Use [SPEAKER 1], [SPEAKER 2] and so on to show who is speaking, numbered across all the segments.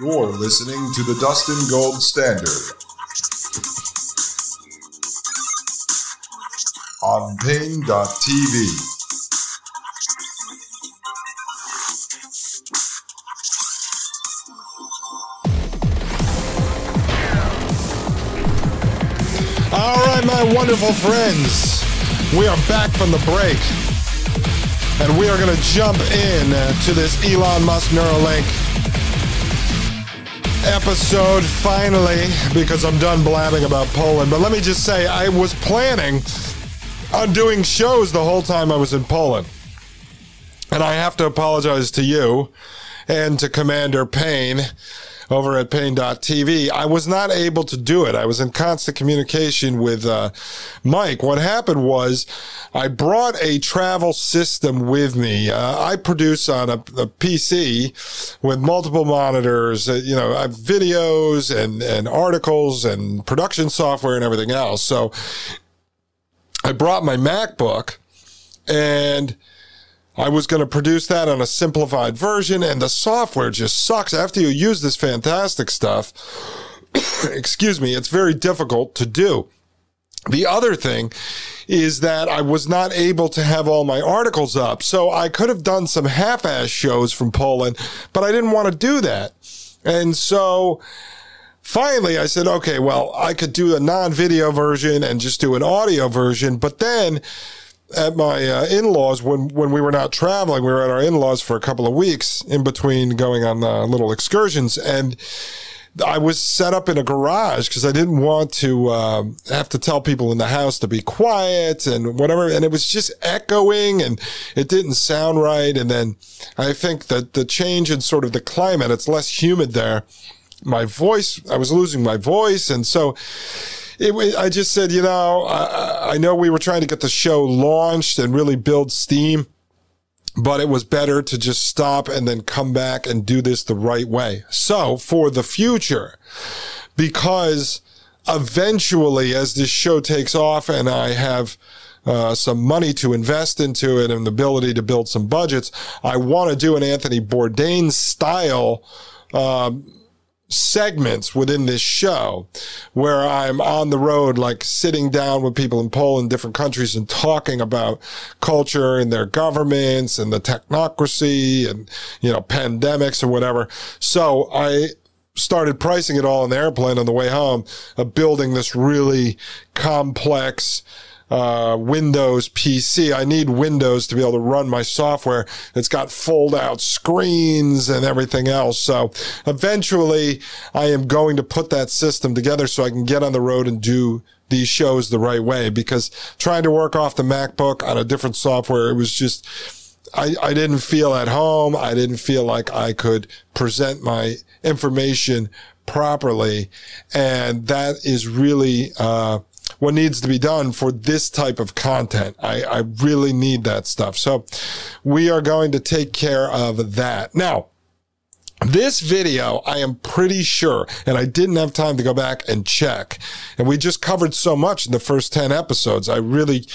[SPEAKER 1] You're listening to the Dustin Gold Standard. On Paine.tv.
[SPEAKER 2] All right, my wonderful friends, we are back from the break, and we are going to jump in to this Elon Musk Neuralink episode finally because I'm done blabbing about Poland. But let me just say, I was planning on doing shows the whole time I was in Poland, and I have to apologize to you and to Commander Payne over at Paine.tv. I was not able to do it. I was in constant communication with uh, Mike. What happened was I brought a travel system with me. Uh, I produce on a, a, PC with multiple monitors, uh, you know, videos and, and articles and production software and everything else. So I brought my MacBook and I was going to produce that on a simplified version, and the software just sucks. After you use this fantastic stuff, excuse me, it's very difficult to do. The other thing is that I was not able to have all my articles up. So I could have done some half ass shows from Poland, but I didn't want to do that. And so finally I said, okay, well, I could do a non video version and just do an audio version. But then at my uh, in-laws when when we were not traveling. We were at our in-laws for a couple of weeks in between going on uh, little excursions, and I was set up in a garage because I didn't want to uh, have to tell people in the house to be quiet and whatever. And it was just echoing and it didn't sound right. And then I think that the change in sort of the climate, it's less humid there. My voice, I was losing my voice. And so it, I just said, you know, I, I know we were trying to get the show launched and really build steam but it was better to just stop and then come back and do this the right way. So for the future, because eventually as this show takes off and I have uh, some money to invest into it and the ability to build some budgets, I want to do an Anthony Bourdain style, um, segments within this show where I'm on the road, like sitting down with people in Poland, different countries and talking about culture and their governments and the technocracy and, you know, pandemics or whatever. So I started pricing it all in the airplane on the way home, of building this really complex, uh, Windows PC. I need Windows to be able to run my software. It's got fold out screens and everything else. So eventually I am going to put that system together so I can get on the road and do these shows the right way because trying to work off the MacBook on a different software, it was just, I, I didn't feel at home. I didn't feel like I could present my information properly. And that is really, uh, what needs to be done for this type of content. I, I really need that stuff. So we are going to take care of that. Now, this video, I am pretty sure, and I didn't have time to go back and check. And we just covered so much in the first 10 episodes. I really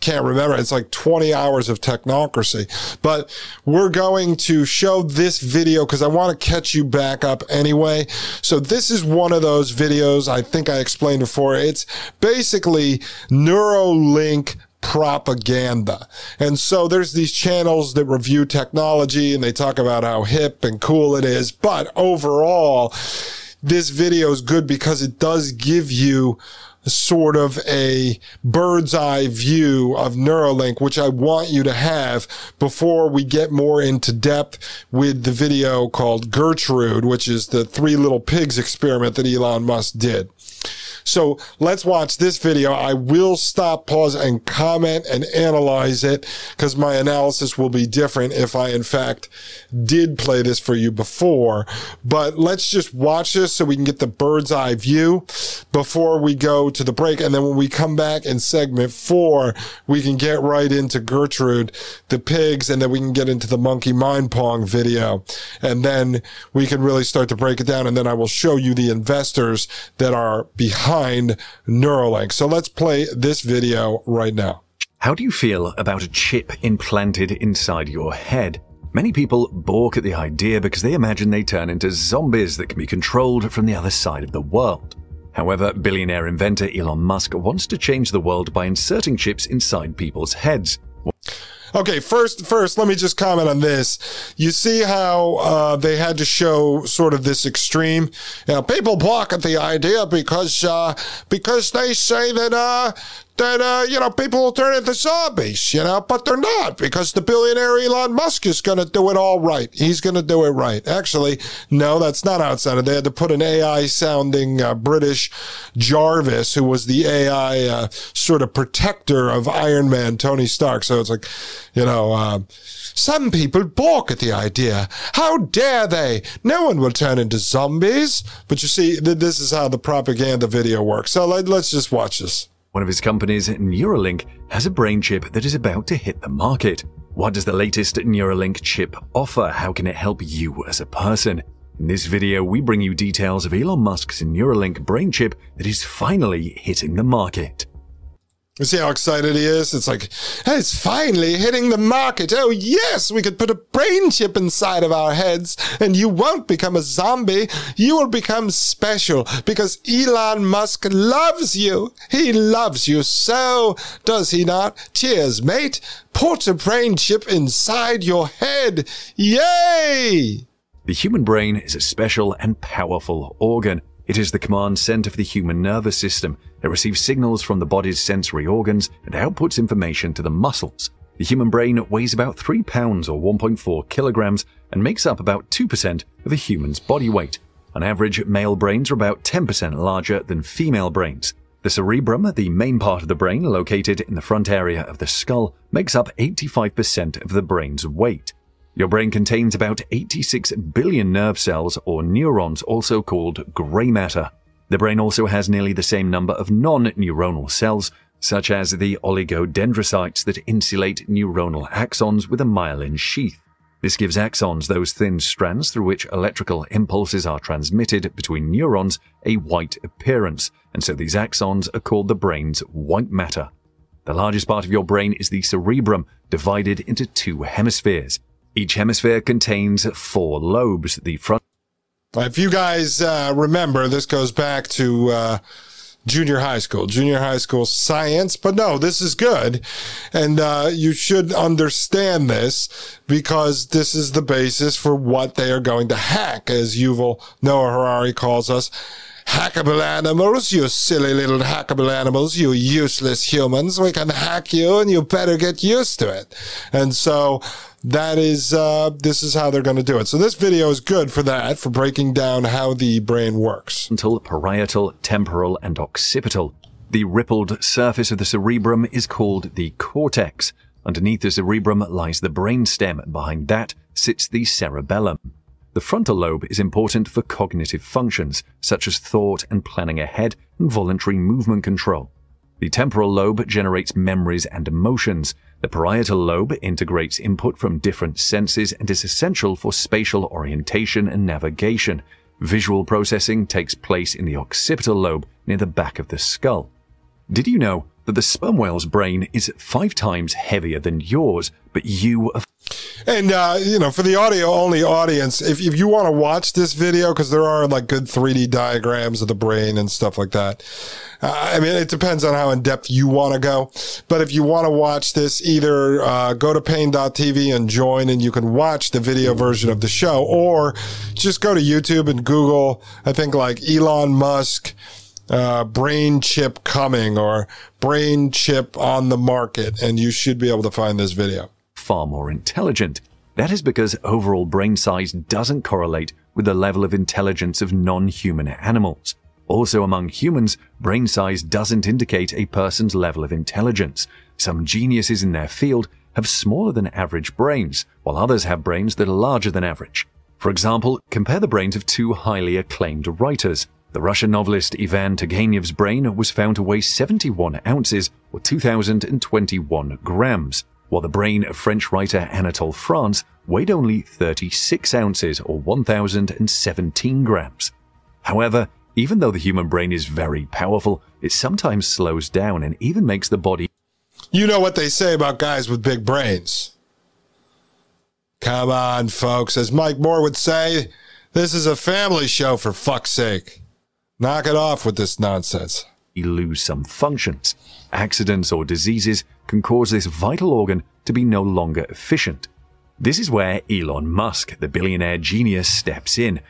[SPEAKER 2] can't remember. It's like 20 hours of technocracy. But we're going to show this video because I want to catch you back up anyway. So this is one of those videos I think I explained before. It's basically Neuralink propaganda. And so there's these channels that review technology and they talk about how hip and cool it is. But overall, this video is good because it does give you sort of a bird's eye view of Neuralink, which I want you to have before we get more into depth with the video called Gertrude, which is the three little pigs experiment that Elon Musk did. So let's watch this video. I will stop, pause, and comment and analyze it because my analysis will be different if I, in fact, did play this for you before. But let's just watch this so we can get the bird's eye view before we go to the break. And then when we come back in segment four, we can get right into Gertrude, the pigs, and then we can get into the monkey mind pong video. And then we can really start to break it down. And then I will show you the investors that are behind behind Neuralink. So let's play this video right now.
[SPEAKER 3] How do you feel about a chip implanted inside your head? Many people balk at the idea because they imagine they turn into zombies that can be controlled from the other side of the world. However, billionaire inventor Elon Musk wants to change the world by inserting chips inside people's heads.
[SPEAKER 2] Okay, first, first, let me just comment on this. You see how uh, they had to show sort of this extreme. You know, people balk at the idea because uh, because they say that uh, that uh, you know people will turn into zombies, you know, but they're not because the billionaire Elon Musk is going to do it all right. He's going to do it right. Actually, no, that's not outside of. They had to put an AI sounding uh, British Jarvis, who was the AI uh, sort of protector of Iron Man, Tony Stark. So it's like, you know. Uh, some people balk at the idea. How dare they? No one will turn into zombies. But you see, this is how the propaganda video works. So let's just watch this.
[SPEAKER 3] One of his companies, Neuralink, has a brain chip that is about to hit the market. What does the latest Neuralink chip offer? How can it help you as a person? In this video, we bring you details of Elon Musk's Neuralink brain chip that is finally hitting the market.
[SPEAKER 2] You see how excited he is? It's like, it's finally hitting the market. Oh, yes, we could put a brain chip inside of our heads and you won't become a zombie. You will become special because Elon Musk loves you. He loves you so, does he not? Cheers, mate. Put a brain chip inside your head. Yay!
[SPEAKER 3] The human brain is a special and powerful organ. It is the command center for the human nervous system. It receives signals from the body's sensory organs and outputs information to the muscles. The human brain weighs about 3 pounds or 1.4 kilograms and makes up about 2% of a human's body weight. On average, male brains are about 10% larger than female brains. The cerebrum, the main part of the brain located in the front area of the skull, makes up 85% of the brain's weight. Your brain contains about 86 billion nerve cells or neurons, also called gray matter. The brain also has nearly the same number of non neuronal cells, such as the oligodendrocytes that insulate neuronal axons with a myelin sheath. This gives axons, those thin strands through which electrical impulses are transmitted between neurons, a white appearance, and so these axons are called the brain's white matter. The largest part of your brain is the cerebrum, divided into two hemispheres. Each hemisphere contains four lobes. The front.
[SPEAKER 2] If you guys uh, remember, this goes back to uh, junior high school, junior high school science. But no, this is good. And uh, you should understand this because this is the basis for what they are going to hack, as Yuval Noah Harari calls us hackable animals, you silly little hackable animals, you useless humans. We can hack you and you better get used to it. And so that is uh, this is how they're going to do it. So this video is good for that, for breaking down how the brain works.
[SPEAKER 3] Until parietal, temporal, and occipital. The rippled surface of the cerebrum is called the cortex. Underneath the cerebrum lies the brainstem, and behind that sits the cerebellum. The frontal lobe is important for cognitive functions, such as thought and planning ahead and voluntary movement control. The temporal lobe generates memories and emotions, the parietal lobe integrates input from different senses and is essential for spatial orientation and navigation. Visual processing takes place in the occipital lobe near the back of the skull. Did you know that the sperm whale's brain is five times heavier than yours, but you are
[SPEAKER 2] and uh, you know, for the audio only audience, if, if you want to watch this video, because there are like good 3D diagrams of the brain and stuff like that. Uh, I mean, it depends on how in depth you want to go. But if you want to watch this, either uh, go to pain.tv and join, and you can watch the video version of the show, or just go to YouTube and Google. I think like Elon Musk. Uh, brain chip coming or brain chip on the market, and you should be able to find this video
[SPEAKER 3] far more intelligent. That is because overall brain size doesn't correlate with the level of intelligence of non human animals. Also, among humans, brain size doesn't indicate a person's level of intelligence. Some geniuses in their field have smaller than average brains, while others have brains that are larger than average. For example, compare the brains of two highly acclaimed writers. The Russian novelist Ivan Turgenev's brain was found to weigh 71 ounces, or 2,021 grams, while the brain of French writer Anatole France weighed only 36 ounces or 1,017 grams. However, even though the human brain is very powerful, it sometimes slows down and even makes the body.
[SPEAKER 2] You know what they say about guys with big brains. Come on, folks. As Mike Moore would say, this is a family show for fuck's sake. Knock it off with this nonsense.
[SPEAKER 3] You lose some functions. Accidents or diseases can cause this vital organ to be no longer efficient. This is where Elon Musk, the billionaire genius, steps in.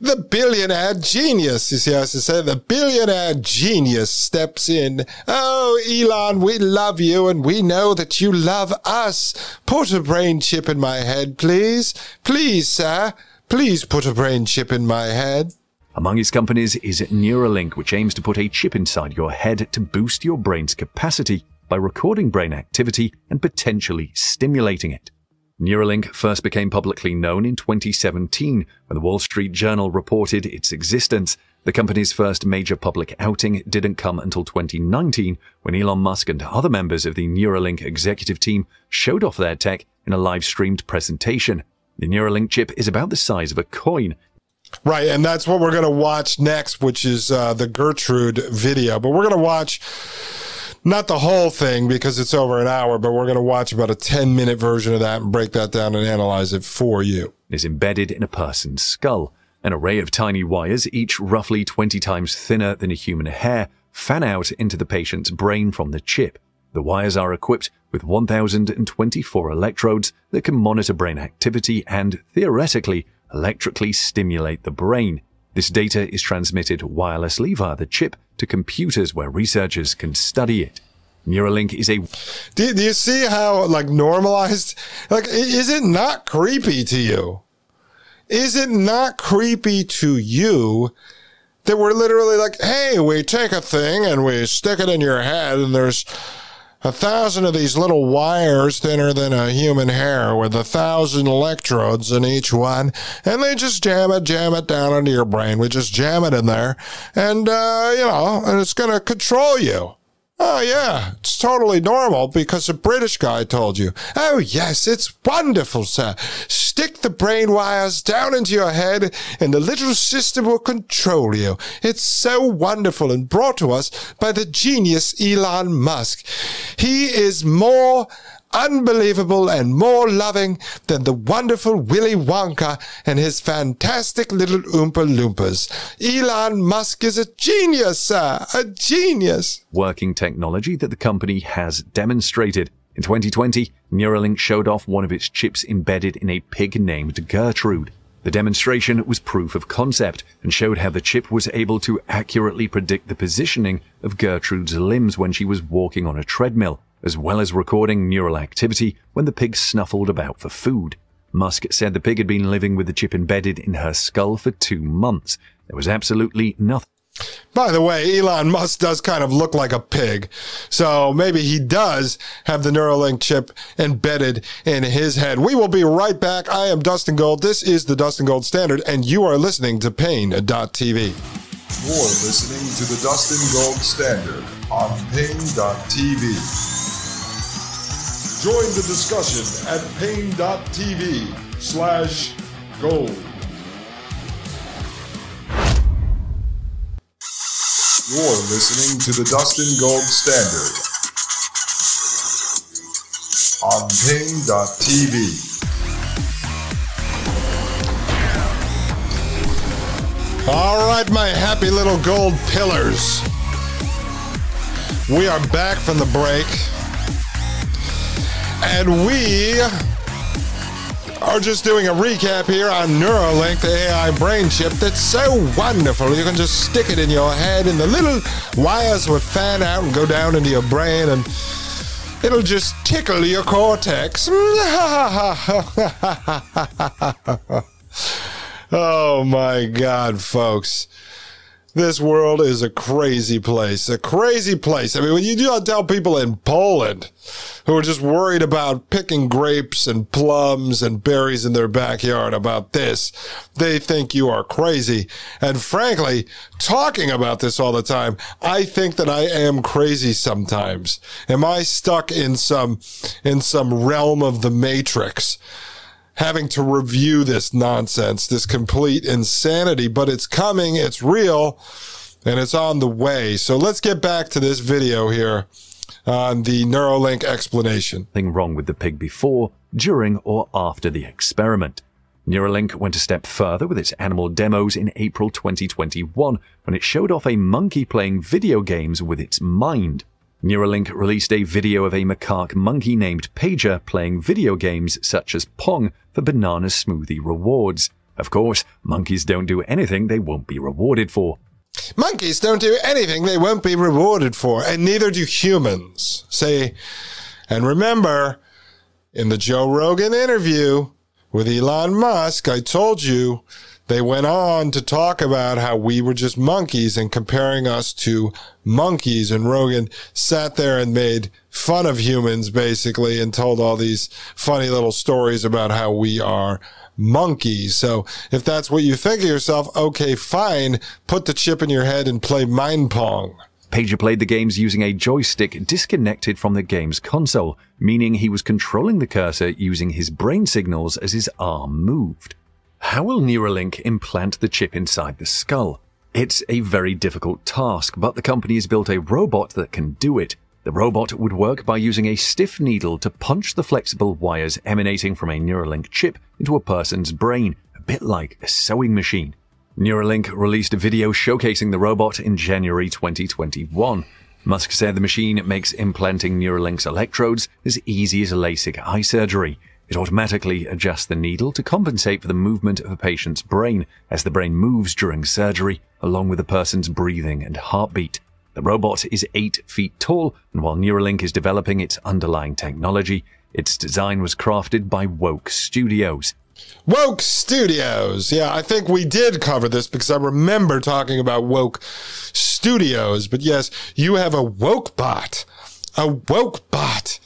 [SPEAKER 2] The billionaire genius, you see, I used to say, the billionaire genius steps in. Oh, Elon, we love you and we know that you love us. Put a brain chip in my head, please. Please, sir. Please put a brain chip in my head.
[SPEAKER 3] Among his companies is Neuralink, which aims to put a chip inside your head to boost your brain's capacity by recording brain activity and potentially stimulating it. Neuralink first became publicly known in 2017 when the Wall Street Journal reported its existence. The company's first major public outing didn't come until 2019 when Elon Musk and other members of the Neuralink executive team showed off their tech in a live streamed presentation. The Neuralink chip is about the size of a coin.
[SPEAKER 2] Right, and that's what we're going to watch next, which is uh, the Gertrude video. But we're going to watch not the whole thing because it's over an hour, but we're going to watch about a 10 minute version of that and break that down and analyze it for you.
[SPEAKER 3] Is embedded in a person's skull. An array of tiny wires, each roughly 20 times thinner than a human hair, fan out into the patient's brain from the chip. The wires are equipped with 1,024 electrodes that can monitor brain activity and, theoretically, electrically stimulate the brain. This data is transmitted wirelessly via the chip to computers where researchers can study it. Neuralink is a.
[SPEAKER 2] Do, do you see how, like, normalized? Like, is it not creepy to you? Is it not creepy to you that we're literally like, hey, we take a thing and we stick it in your head and there's a thousand of these little wires thinner than a human hair with a thousand electrodes in each one, and they just jam it, jam it down into your brain. We just jam it in there, and, uh, you know, and it's going to control you. Oh, yeah, it's totally normal because a British guy told you. Oh, yes, it's wonderful, sir. Stick the brain wires down into your head and the little system will control you. It's so wonderful and brought to us by the genius Elon Musk. He is more unbelievable and more loving than the wonderful Willy Wonka and his fantastic little Oompa Loompas. Elon Musk is a genius, sir, a genius.
[SPEAKER 3] Working technology that the company has demonstrated. In 2020, Neuralink showed off one of its chips embedded in a pig named Gertrude. The demonstration was proof of concept and showed how the chip was able to accurately predict the positioning of Gertrude's limbs when she was walking on a treadmill as well as recording neural activity when the pig snuffled about for food. Musk said the pig had been living with the chip embedded in her skull for two months. There was absolutely nothing.
[SPEAKER 2] By the way, Elon Musk does kind of look like a pig. So maybe he does have the Neuralink chip embedded in his head. We will be right back. I am Dustin Gold. This is the Dustin Gold Standard, and you are listening to Pain.tv.
[SPEAKER 1] You're listening to the Dustin Gold Standard on Pain.tv. Join the discussion at pain.tv slash gold. You're listening to the Dustin Gold Standard on pain.tv.
[SPEAKER 2] All right, my happy little gold pillars. We are back from the break. And we are just doing a recap here on Neuralink, the AI brain chip that's so wonderful. You can just stick it in your head, and the little wires will fan out and go down into your brain, and it'll just tickle your cortex. oh my God, folks this world is a crazy place, a crazy place. I mean, when you do tell people in Poland who are just worried about picking grapes and plums and berries in their backyard about this, they think you are crazy. And frankly, talking about this all the time, I think that I am crazy sometimes. Am I stuck in some, in some realm of the matrix? Having to review this nonsense, this complete insanity, but it's coming, it's real, and it's on the way. So let's get back to this video here on the Neuralink explanation.
[SPEAKER 3] Nothing wrong with the pig before, during, or after the experiment. Neuralink went a step further with its animal demos in April 2021 when it showed off a monkey playing video games with its mind. Neuralink released a video of a macaque monkey named Pager playing video games such as Pong for banana smoothie rewards. Of course, monkeys don't do anything they won't be rewarded for.
[SPEAKER 2] Monkeys don't do anything they won't be rewarded for, and neither do humans. Say, and remember, in the Joe Rogan interview with Elon Musk, I told you they went on to talk about how we were just monkeys and comparing us to monkeys. And Rogan sat there and made fun of humans basically and told all these funny little stories about how we are monkeys. So if that's what you think of yourself, okay, fine. Put the chip in your head and play mind pong.
[SPEAKER 3] Pager played the games using a joystick disconnected from the game's console, meaning he was controlling the cursor using his brain signals as his arm moved. How will Neuralink implant the chip inside the skull? It's a very difficult task, but the company has built a robot that can do it. The robot would work by using a stiff needle to punch the flexible wires emanating from a Neuralink chip into a person's brain, a bit like a sewing machine. Neuralink released a video showcasing the robot in January 2021. Musk said the machine makes implanting Neuralink's electrodes as easy as LASIK eye surgery. It automatically adjusts the needle to compensate for the movement of a patient's brain as the brain moves during surgery, along with the person's breathing and heartbeat. The robot is 8 feet tall, and while Neuralink is developing its underlying technology, its design was crafted by Woke Studios.
[SPEAKER 2] Woke Studios. Yeah, I think we did cover this because I remember talking about Woke Studios. But yes, you have a woke bot. A woke bot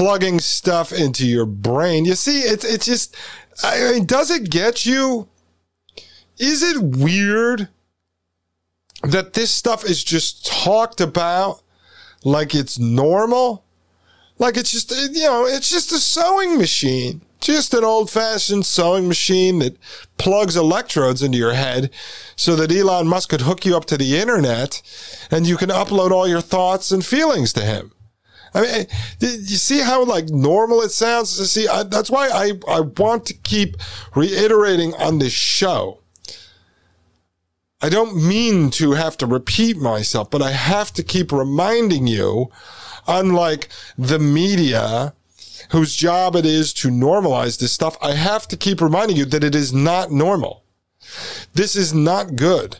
[SPEAKER 2] plugging stuff into your brain. You see, it's it's just I mean, does it get you? Is it weird that this stuff is just talked about like it's normal? Like it's just you know, it's just a sewing machine. Just an old fashioned sewing machine that plugs electrodes into your head so that Elon Musk could hook you up to the internet and you can upload all your thoughts and feelings to him. I mean, eh, you see how like normal it sounds? See, I, that's why I, I want to keep reiterating on this show. I don't mean to have to repeat myself, but I have to keep reminding you, unlike the media whose job it is to normalize this stuff, I have to keep reminding you that it is not normal. This is not good.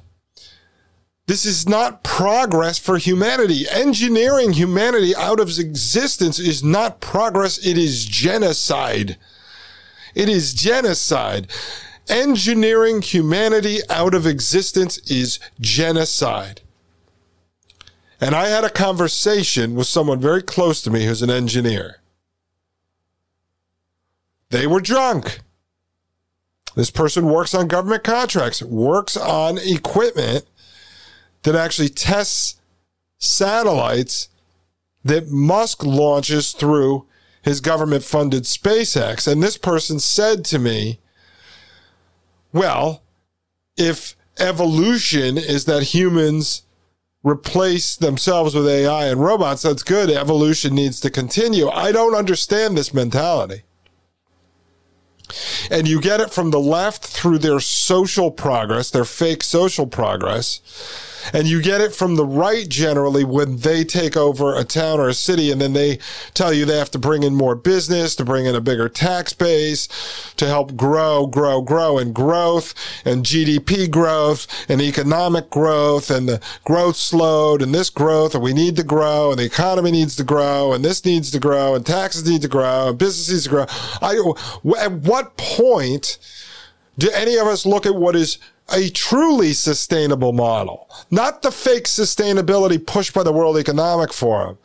[SPEAKER 2] This is not progress for humanity. Engineering humanity out of existence is not progress. It is genocide. It is genocide. Engineering humanity out of existence is genocide. And I had a conversation with someone very close to me who's an engineer. They were drunk. This person works on government contracts, works on equipment that actually tests satellites that Musk launches through his government funded SpaceX. And this person said to me, well, if evolution is that humans replace themselves with AI and robots, that's good. Evolution needs to continue. I don't understand this mentality. And you get it from the left through their social progress, their fake social progress and you get it from the right generally when they take over a town or a city and then they tell you they have to bring in more business, to bring in a bigger tax base, to help grow, grow, grow and growth and GDP growth and economic growth and the growth slowed and this growth and we need to grow and the economy needs to grow and this needs to grow and taxes need to grow and business needs to grow. I, at what point do any of us look at what is a truly sustainable model, not the fake sustainability pushed by the World Economic Forum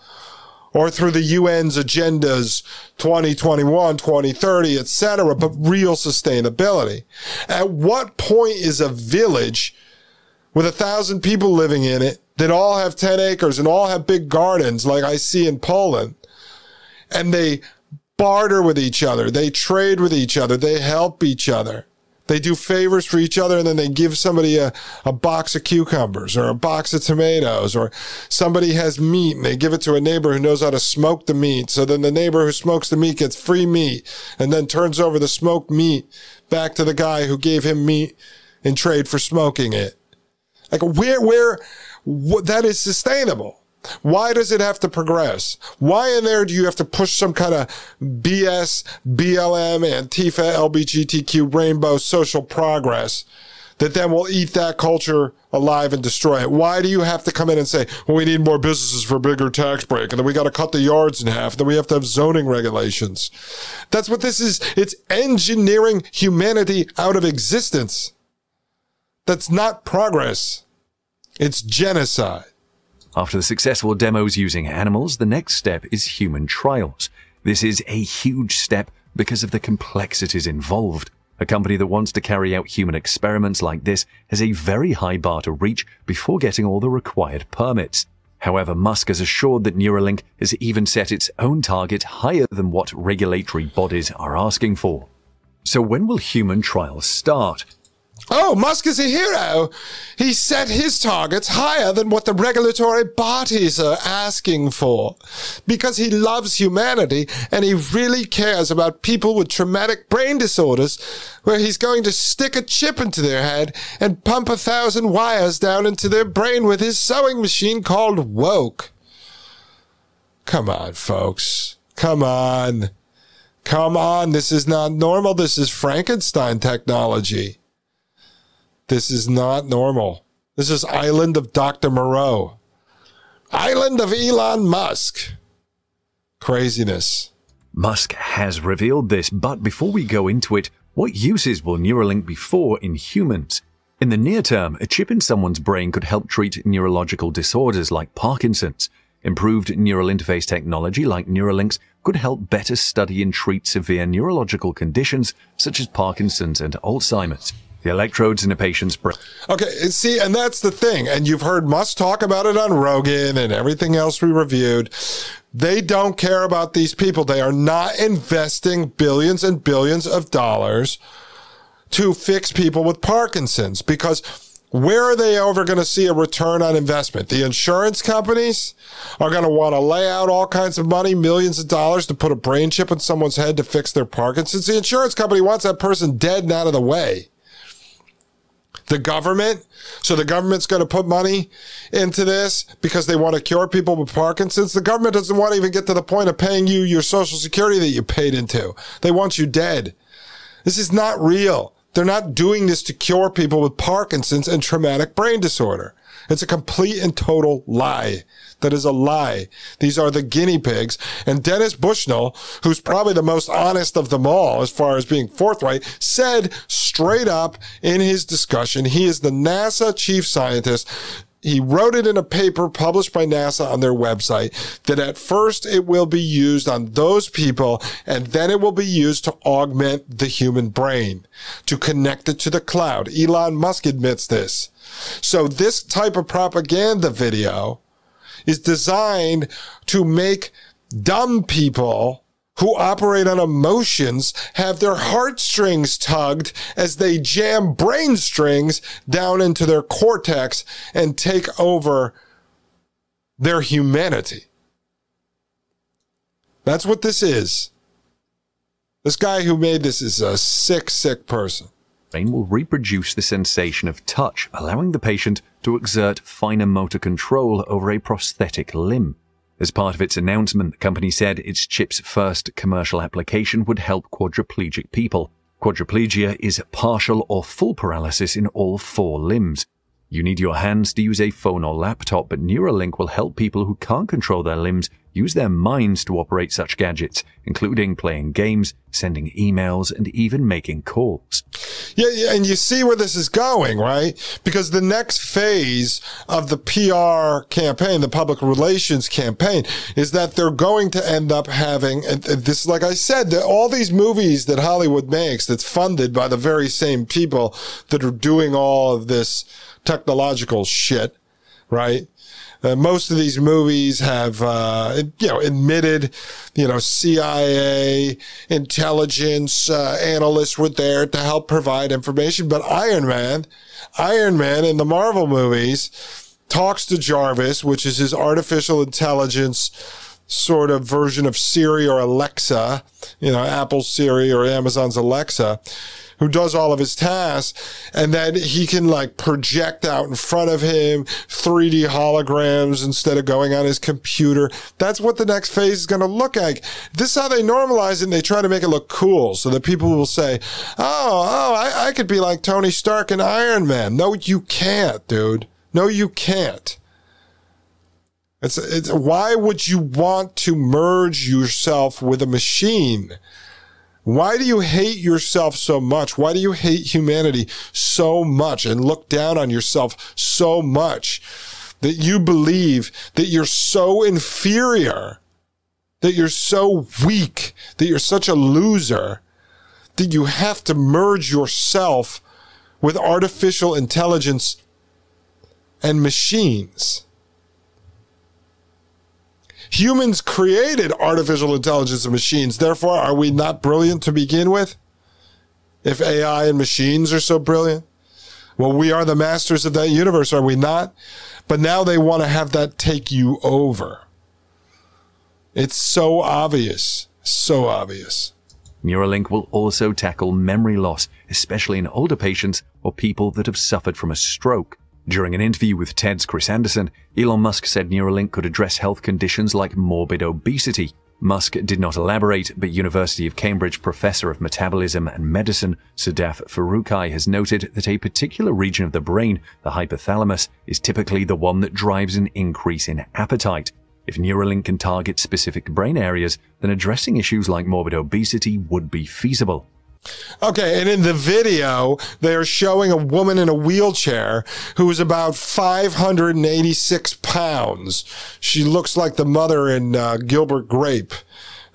[SPEAKER 2] or through the UN's agendas 2021, 2030, etc., but real sustainability. At what point is a village with a thousand people living in it that all have 10 acres and all have big gardens like I see in Poland and they barter with each other. They trade with each other. They help each other They do favors for each other and then they give somebody a, a box of cucumbers or a box of tomatoes or somebody has meat and they give it to a neighbor who knows how to smoke the meat. So then the neighbor who smokes the meat gets free meat and then turns over the smoked meat back to the guy who gave him meat in trade for smoking it. Like where, where, what, that is sustainable. Why does it have to progress? Why in there do you have to push some kind of BS, BLM, Antifa, LGBTQ, rainbow social progress that then will eat that culture alive and destroy it? Why do you have to come in and say, well, we need more businesses for bigger tax break and then we got to cut the yards in half and then we have to have zoning regulations? That's what this is. It's engineering humanity out of existence. That's not progress. It's genocide.
[SPEAKER 3] After the successful demos using animals, the next step is human trials. This is a huge step because of the complexities involved. A company that wants to carry out human experiments like this has a very high bar to reach before getting all the required permits. However, Musk has assured that Neuralink has even set its own target higher than what regulatory bodies are asking for. So when will human trials start?
[SPEAKER 2] Oh, Musk is a hero. He set his targets higher than what the regulatory bodies are asking for because he loves humanity and he really cares about people with traumatic brain disorders where he's going to stick a chip into their head and pump a thousand wires down into their brain with his sewing machine called woke. Come on, folks. Come on. Come on. This is not normal. This is Frankenstein technology. This is not normal. This is Island of Dr. Moreau. Island of Elon Musk. Craziness.
[SPEAKER 3] Musk has revealed this, but before we go into it, what uses will Neuralink be for in humans? In the near term, a chip in someone's brain could help treat neurological disorders like Parkinson's. Improved neural interface technology like Neuralinks could help better study and treat severe neurological conditions such as Parkinson's and Alzheimer's the electrodes in a patient's brain.
[SPEAKER 2] Okay, see, and that's the thing. And you've heard Musk talk about it on Rogan and everything else we reviewed. They don't care about these people. They are not investing billions and billions of dollars to fix people with Parkinson's because where are they ever going to see a return on investment? The insurance companies are going to want to lay out all kinds of money, millions of dollars to put a brain chip in someone's head to fix their Parkinson's. The insurance company wants that person dead and out of the way the government. So the government's going to put money into this because they want to cure people with Parkinson's. The government doesn't want to even get to the point of paying you your social security that you paid into. They want you dead. This is not real. They're not doing this to cure people with Parkinson's and traumatic brain disorder. It's a complete and total lie. That is a lie. These are the guinea pigs. And Dennis Bushnell, who's probably the most honest of them all as far as being forthright, said straight up in his discussion, he is the NASA chief scientist he wrote it in a paper published by NASA on their website that at first it will be used on those people and then it will be used to augment the human brain, to connect it to the cloud. Elon Musk admits this. So this type of propaganda video is designed to make dumb people who operate on emotions have their heartstrings tugged as they jam brain strings down into their cortex and take over their humanity. That's what this is. This guy who made this is a sick, sick person.
[SPEAKER 3] Brain will reproduce the sensation of touch, allowing the patient to exert finer motor control over a prosthetic limb. As part of its announcement, the company said its chip's first commercial application would help quadriplegic people. Quadriplegia is partial or full paralysis in all four limbs. You need your hands to use a phone or laptop, but Neuralink will help people who can't control their limbs use their minds to operate such gadgets, including playing games, sending emails, and even making calls.
[SPEAKER 2] Yeah, and you see where this is going, right? Because the next phase of the PR campaign, the public relations campaign, is that they're going to end up having, this, like I said, all these movies that Hollywood makes that's funded by the very same people that are doing all of this technological shit, right? Uh, most of these movies have, uh, you know, admitted, you know, CIA intelligence uh, analysts were there to help provide information. But Iron Man, Iron Man in the Marvel movies talks to Jarvis, which is his artificial intelligence sort of version of Siri or Alexa, you know, Apple's Siri or Amazon's Alexa who does all of his tasks. And then he can like project out in front of him 3D holograms instead of going on his computer. That's what the next phase is going to look like. This is how they normalize it and they try to make it look cool so that people will say, Oh, oh, I, I could be like Tony Stark and Iron Man. No, you can't, dude. No, you can't. It's, it's, why would you want to merge yourself with a machine? Why do you hate yourself so much? Why do you hate humanity so much and look down on yourself so much that you believe that you're so inferior, that you're so weak, that you're such a loser, that you have to merge yourself with artificial intelligence and machines? Humans created artificial intelligence and machines. Therefore, are we not brilliant to begin with? If AI and machines are so brilliant? Well, we are the masters of that universe, are we not? But now they want to have that take you over. It's so obvious. So obvious.
[SPEAKER 3] Neuralink will also tackle memory loss, especially in older patients or people that have suffered from a stroke. During an interview with TED's Chris Anderson, Elon Musk said Neuralink could address health conditions like morbid obesity. Musk did not elaborate, but University of Cambridge professor of metabolism and medicine Sadaf Farooqi has noted that a particular region of the brain, the hypothalamus, is typically the one that drives an increase in appetite. If Neuralink can target specific brain areas, then addressing issues like morbid obesity would be feasible.
[SPEAKER 2] Okay, and in the video, they are showing a woman in a wheelchair who is about 586 pounds. She looks like the mother in uh, Gilbert Grape.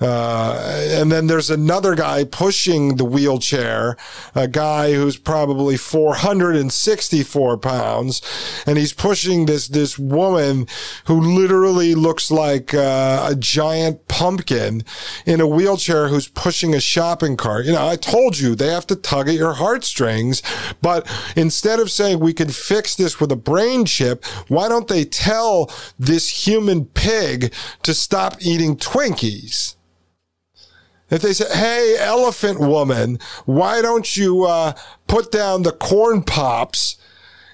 [SPEAKER 2] Uh, and then there's another guy pushing the wheelchair, a guy who's probably 464 pounds, and he's pushing this this woman who literally looks like uh, a giant pumpkin in a wheelchair who's pushing a shopping cart. You know, I told you they have to tug at your heartstrings, but instead of saying we can fix this with a brain chip, why don't they tell this human pig to stop eating Twinkies? If they say, "Hey, elephant woman, why don't you uh, put down the corn pops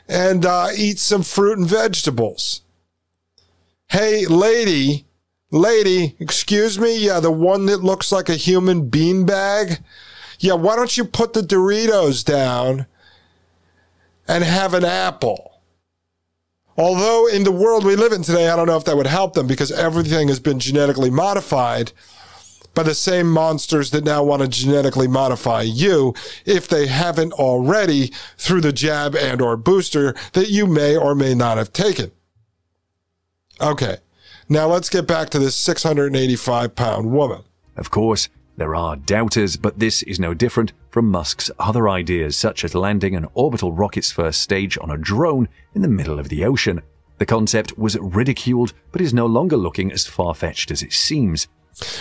[SPEAKER 2] and uh, eat some fruit and vegetables?" Hey, lady, lady, excuse me, yeah, the one that looks like a human beanbag. Yeah, why don't you put the Doritos down and have an apple? Although in the world we live in today, I don't know if that would help them because everything has been genetically modified by the same monsters that now want to genetically modify you if they haven't already through the jab and or booster that you may or may not have taken. Okay. Now let's get back to this 685 pound woman.
[SPEAKER 3] Of course, there are doubters, but this is no different from Musk's other ideas, such as landing an orbital rocket's first stage on a drone in the middle of the ocean. The concept was ridiculed, but is no longer looking as far fetched as it seems.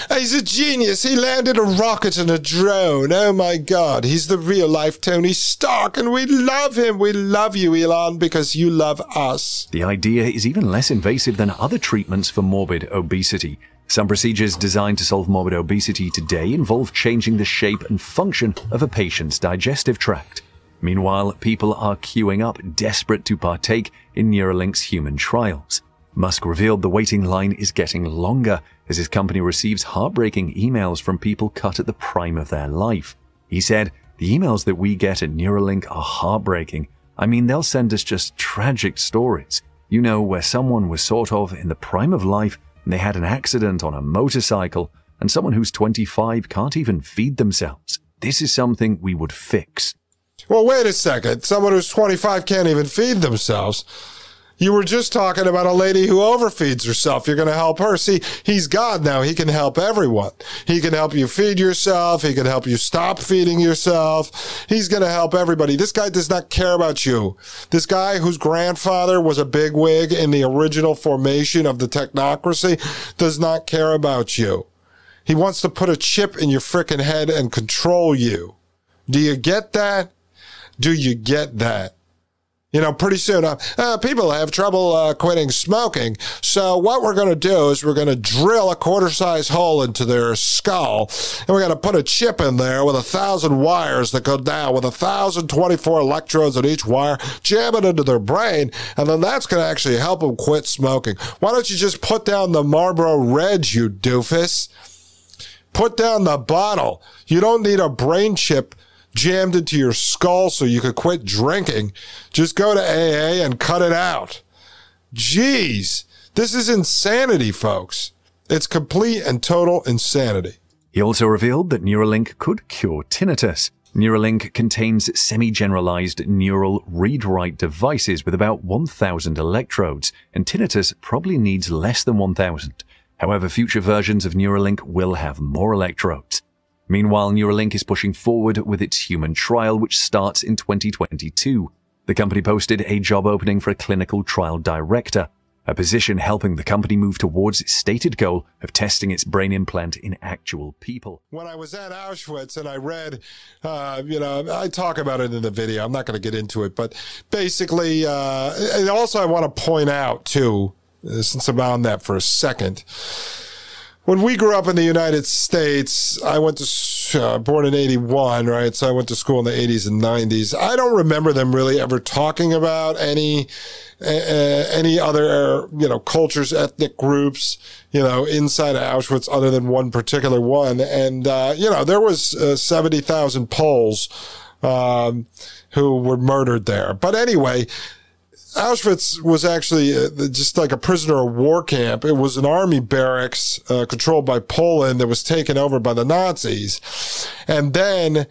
[SPEAKER 2] He's a genius. He landed a rocket and a drone. Oh my God. He's the real life Tony Stark, and we love him. We love you, Elon, because you love us.
[SPEAKER 3] The idea is even less invasive than other treatments for morbid obesity. Some procedures designed to solve morbid obesity today involve changing the shape and function of a patient's digestive tract. Meanwhile, people are queuing up, desperate to partake in Neuralink's human trials. Musk revealed the waiting line is getting longer as his company receives heartbreaking emails from people cut at the prime of their life. He said, The emails that we get at Neuralink are heartbreaking. I mean, they'll send us just tragic stories. You know, where someone was sort of in the prime of life and they had an accident on a motorcycle, and someone who's 25 can't even feed themselves. This is something we would fix.
[SPEAKER 2] Well, wait a second. Someone who's 25 can't even feed themselves. You were just talking about a lady who overfeeds herself. You're going to help her. See, he's God now. He can help everyone. He can help you feed yourself. He can help you stop feeding yourself. He's going to help everybody. This guy does not care about you. This guy whose grandfather was a bigwig in the original formation of the technocracy does not care about you. He wants to put a chip in your frickin' head and control you. Do you get that? Do you get that? You know, pretty soon, uh, uh, people have trouble uh, quitting smoking. So what we're going to do is we're going to drill a quarter size hole into their skull, and we're going to put a chip in there with a thousand wires that go down with a thousand twenty-four electrodes on each wire, jam it into their brain, and then that's going to actually help them quit smoking. Why don't you just put down the Marlboro Reds, you doofus? Put down the bottle. You don't need a brain chip jammed into your skull so you could quit drinking. Just go to AA and cut it out. Jeez, this is insanity, folks. It's complete and total insanity.
[SPEAKER 3] He also revealed that Neuralink could cure tinnitus. Neuralink contains semi generalized neural read write devices with about 1,000 electrodes, and tinnitus probably needs less than 1,000. However, future versions of Neuralink will have more electrodes. Meanwhile, Neuralink is pushing forward with its human trial, which starts in 2022. The company posted a job opening for a clinical trial director, a position helping the company move towards its stated goal of testing its brain implant in actual people.
[SPEAKER 2] When I was at Auschwitz and I read, uh, you know, I talk about it in the video. I'm not going to get into it, but basically, uh, and also I want to point out too, since I'm on that for a second when we grew up in the United States, I went to uh, born in '81, right? So I went to school in the '80s and '90s. I don't remember them really ever talking about any uh, any other you know cultures, ethnic groups, you know, inside of Auschwitz, other than one particular one. And uh, you know, there was uh, seventy thousand Poles um, who were murdered there. But anyway. Auschwitz was actually uh, just like a prisoner of war camp. It was an army barracks uh, controlled by Poland that was taken over by the Nazis. And then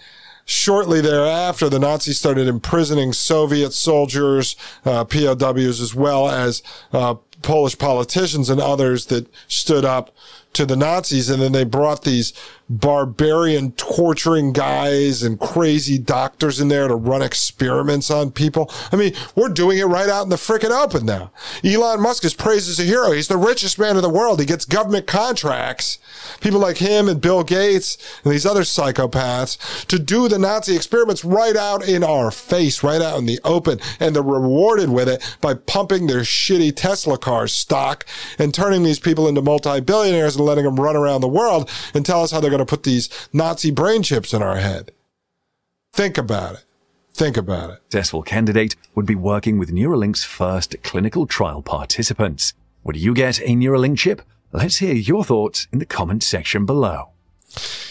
[SPEAKER 2] shortly thereafter, the Nazis started imprisoning Soviet soldiers, uh, POWs, as well as uh, Polish politicians and others that stood up to the Nazis. And then they brought these barbarian torturing guys and crazy doctors in there to run experiments on people. I mean, we're doing it right out in the frickin' open now. Elon Musk is praised as a hero. He's the richest man in the world. He gets government contracts, people like him and Bill Gates and these other psychopaths to do the Nazi experiments right out in our face, right out in the open. And they're rewarded with it by pumping their shitty Tesla car stock and turning these people into multi-billionaires and letting them run around the world and tell us how they're going to put these Nazi brain chips in our head. Think about it. Think about it.
[SPEAKER 3] Successful candidate would be working with Neuralink's first clinical trial participants. Would you get a Neuralink chip? Let's hear your thoughts in the comment section below.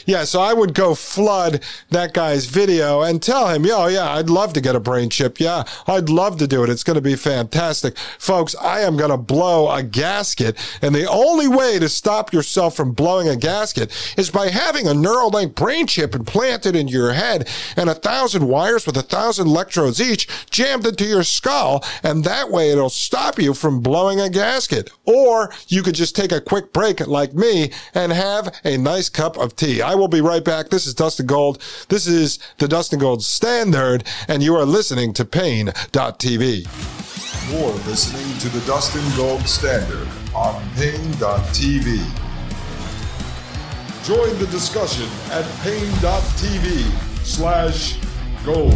[SPEAKER 2] Yeah, so I would go flood that guy's video and tell him, yo, yeah, I'd love to get a brain chip. Yeah, I'd love to do it. It's going to be fantastic. Folks, I am going to blow a gasket. And the only way to stop yourself from blowing a gasket is by having a Neuralink brain chip implanted into your head and a thousand wires with a thousand electrodes each jammed into your skull. And that way it'll stop you from blowing a gasket. Or you could just take a quick break like me and have a nice cup of tea. I will be right back. This is Dustin Gold. This is the Dustin Gold Standard, and you are listening to Pain.tv.
[SPEAKER 1] You're listening to the Dustin Gold Standard on Pain.tv. Join the discussion at Pain.tv slash gold.